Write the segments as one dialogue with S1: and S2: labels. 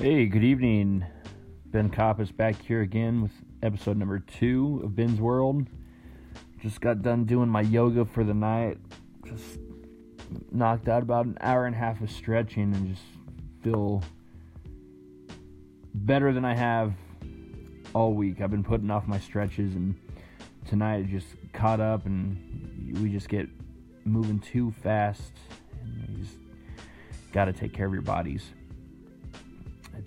S1: Hey, good evening. Ben Coppice back here again with episode number two of Ben's World. Just got done doing my yoga for the night. Just knocked out about an hour and a half of stretching and just feel better than I have all week. I've been putting off my stretches and tonight I just caught up and we just get moving too fast and you just got to take care of your bodies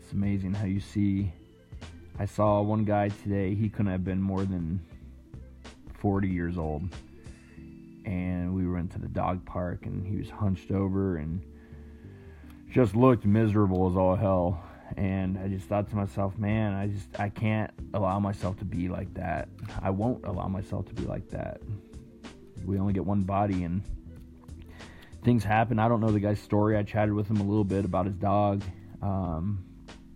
S1: it's amazing how you see. I saw one guy today, he couldn't have been more than 40 years old. And we went to the dog park and he was hunched over and just looked miserable as all hell. And I just thought to myself, man, I just I can't allow myself to be like that. I won't allow myself to be like that. We only get one body and things happen. I don't know the guy's story. I chatted with him a little bit about his dog. Um,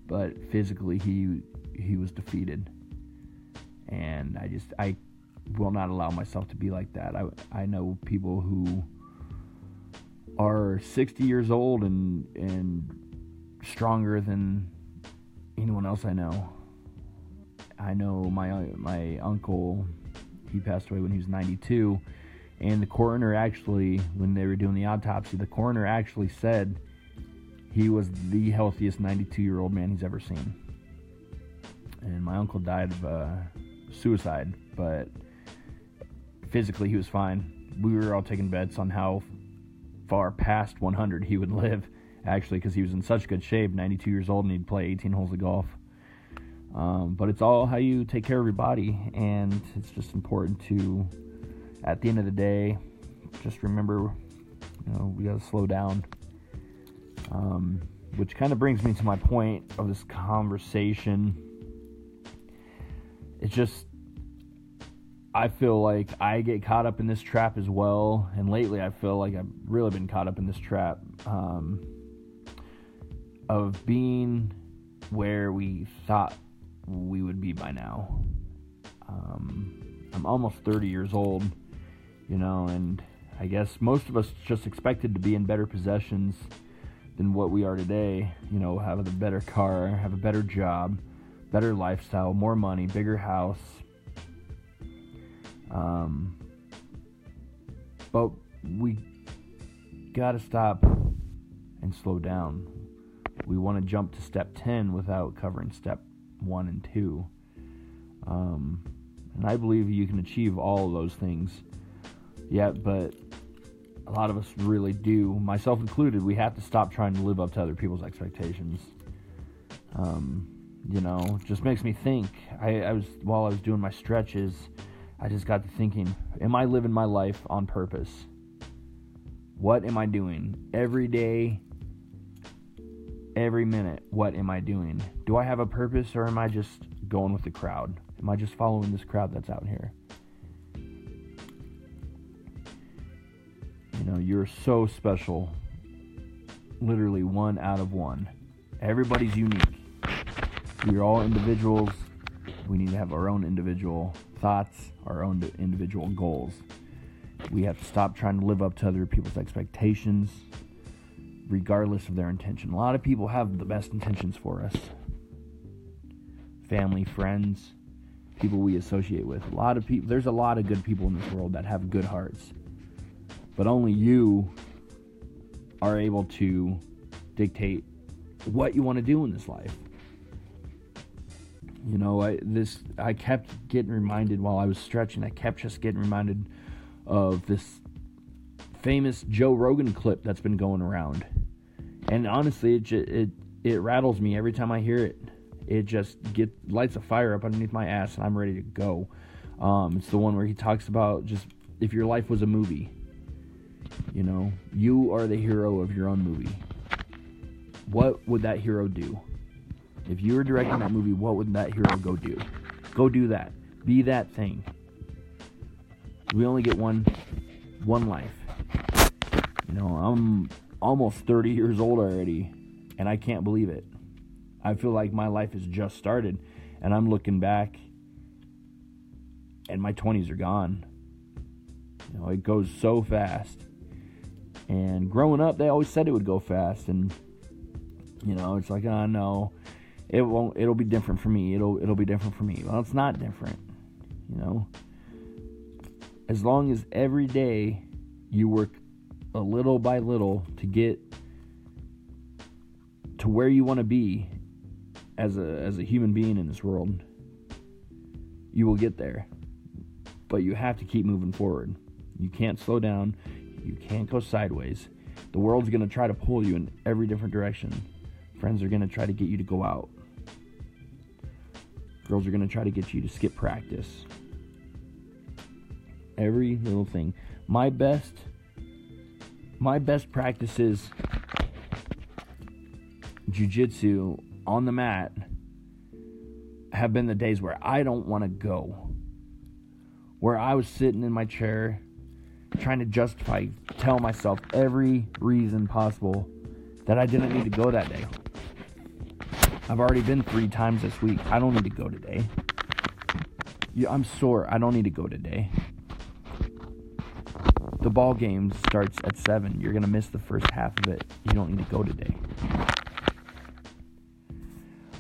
S1: but physically he he was defeated. And I just I will not allow myself to be like that. I I know people who are 60 years old and and stronger than anyone else I know. I know my my uncle he passed away when he was 92 and the coroner actually when they were doing the autopsy the coroner actually said he was the healthiest 92 year old man he's ever seen. And my uncle died of uh, suicide, but physically he was fine. We were all taking bets on how far past 100 he would live, actually, because he was in such good shape, 92 years old, and he'd play 18 holes of golf. Um, but it's all how you take care of your body, and it's just important to, at the end of the day, just remember, you know, we got to slow down um, which kind of brings me to my point of this conversation. It's just, I feel like I get caught up in this trap as well. And lately, I feel like I've really been caught up in this trap um, of being where we thought we would be by now. Um, I'm almost 30 years old, you know, and I guess most of us just expected to be in better possessions than what we are today. You know, have a better car, have a better job, better lifestyle, more money, bigger house. Um, but we got to stop and slow down. We want to jump to step 10 without covering step 1 and 2. Um, and I believe you can achieve all of those things. Yeah, but a lot of us really do, myself included, we have to stop trying to live up to other people's expectations. Um, you know, just makes me think. I, I was while I was doing my stretches, I just got to thinking, am I living my life on purpose? What am I doing every day? Every minute, what am I doing? Do I have a purpose or am I just going with the crowd? Am I just following this crowd that's out here? Know, you're so special. Literally one out of one. Everybody's unique. We're all individuals. We need to have our own individual thoughts, our own individual goals. We have to stop trying to live up to other people's expectations, regardless of their intention. A lot of people have the best intentions for us family, friends, people we associate with. A lot of people, there's a lot of good people in this world that have good hearts but only you are able to dictate what you want to do in this life. You know, I this I kept getting reminded while I was stretching. I kept just getting reminded of this famous Joe Rogan clip that's been going around, and honestly, it it it rattles me every time I hear it. It just get lights a fire up underneath my ass, and I'm ready to go. Um, it's the one where he talks about just if your life was a movie, you know, you are the hero of your own movie. What would that hero do? If you were directing that movie, what would that hero go do? Go do that. Be that thing. We only get one one life. You know, I'm almost 30 years old already, and I can't believe it. I feel like my life has just started, and I'm looking back, and my 20s are gone. You know, it goes so fast. And growing up, they always said it would go fast. And, You know, it's like, oh no, it won't. It'll be different for me. It'll it'll be different for me. Well, it's not different. You know, as long as every day you work a little by little to get to where you want to be as a as a human being in this world, you will get there. But you have to keep moving forward. You can't slow down. You can't go sideways. The world's going to try to pull you in every different direction. Friends are going to try to get you to go out. Girls are going to try to get you to skip practice. Every little thing. My best my best practices jiu-jitsu on the mat have been the days where I don't want to go. Where I was sitting in my chair trying to justify, tell myself every reason possible that I didn't need to go that day. I've already been three times this week. I don't need to go today. I'm sore. I don't need to go today. The ball game starts at 7. You're going to miss the first half of it. You don't need to go today.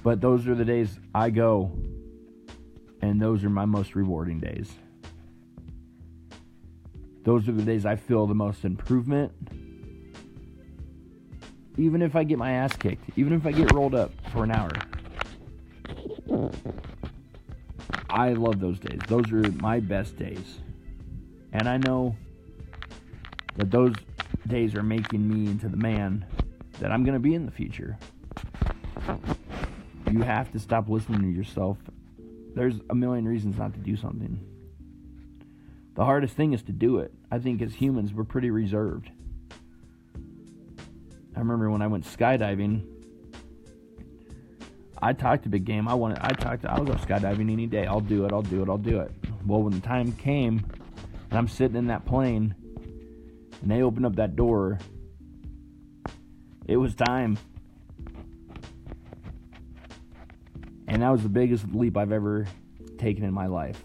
S1: But those are the days I go, and those are my most rewarding days. Those are the days I feel the most improvement. Even if I get my ass kicked, even if I get rolled up for an hour. I love those days. Those are my best days. And I know that those days are making me into the man that I'm going to be in the future. You have to stop listening to yourself. There's a million reasons not to do something. The hardest thing is to do it. I think as humans, we're pretty reserved. I remember when I went skydiving, I talked to Big Game. I wanted, I talked I'll go skydiving any day. I'll do it. I'll do it. I'll do it. Well, when the time came, and I'm sitting in that plane, and they opened up that door, it was time. And that was the biggest leap I've ever taken in my life.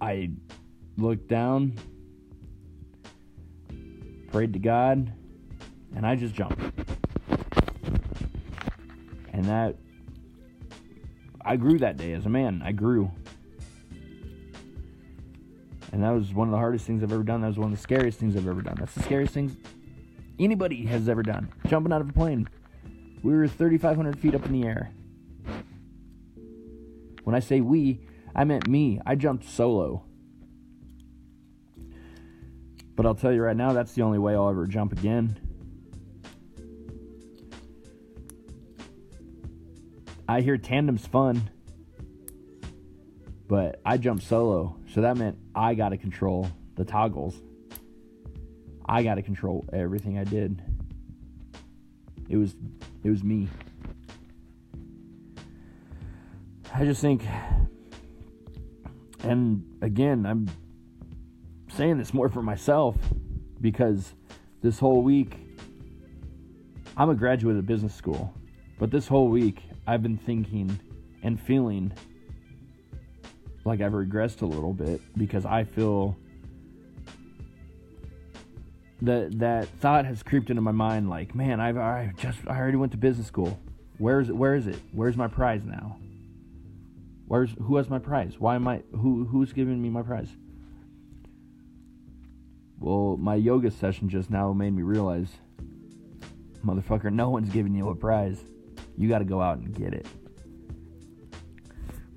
S1: I looked down, prayed to God, and I just jumped. And that, I grew that day as a man. I grew. And that was one of the hardest things I've ever done. That was one of the scariest things I've ever done. That's the scariest things anybody has ever done. Jumping out of a plane. We were 3,500 feet up in the air. When I say we, I meant me. I jumped solo. But I'll tell you right now, that's the only way I'll ever jump again. I hear tandem's fun, but I jumped solo, so that meant I got to control the toggles. I got to control everything I did. It was it was me. I just think and again, I'm saying this more for myself because this whole week I'm a graduate of business school, but this whole week I've been thinking and feeling like I've regressed a little bit because I feel that that thought has creeped into my mind like, man, I've I just I already went to business school. Where is it? Where is it? Where's my prize now? Where's who has my prize? Why am I who who's giving me my prize? Well, my yoga session just now made me realize, motherfucker, no one's giving you a prize. You got to go out and get it.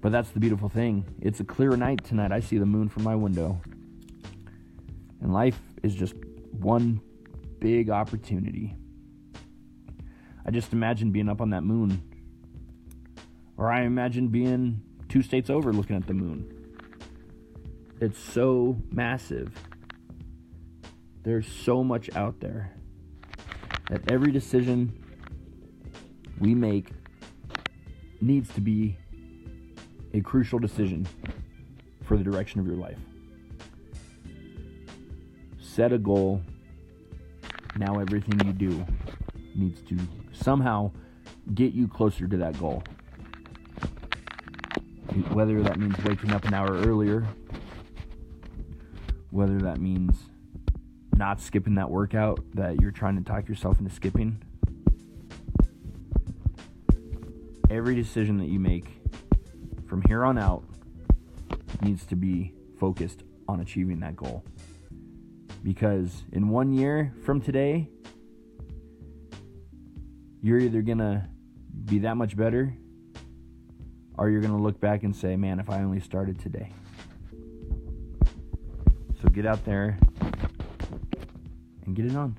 S1: But that's the beautiful thing. It's a clear night tonight. I see the moon from my window. And life is just one big opportunity. I just imagine being up on that moon. Or I imagine being two states over looking at the moon. It's so massive. There's so much out there that every decision we make needs to be a crucial decision for the direction of your life. Set a goal. Now everything you do needs to somehow get you closer to that goal. Whether that means waking up an hour earlier, whether that means not skipping that workout that you're trying to talk yourself into skipping. Every decision that you make from here on out needs to be focused on achieving that goal. Because in one year from today, you're either going to be that much better or you're going to look back and say, man, if I only started today. So get out there and get it on.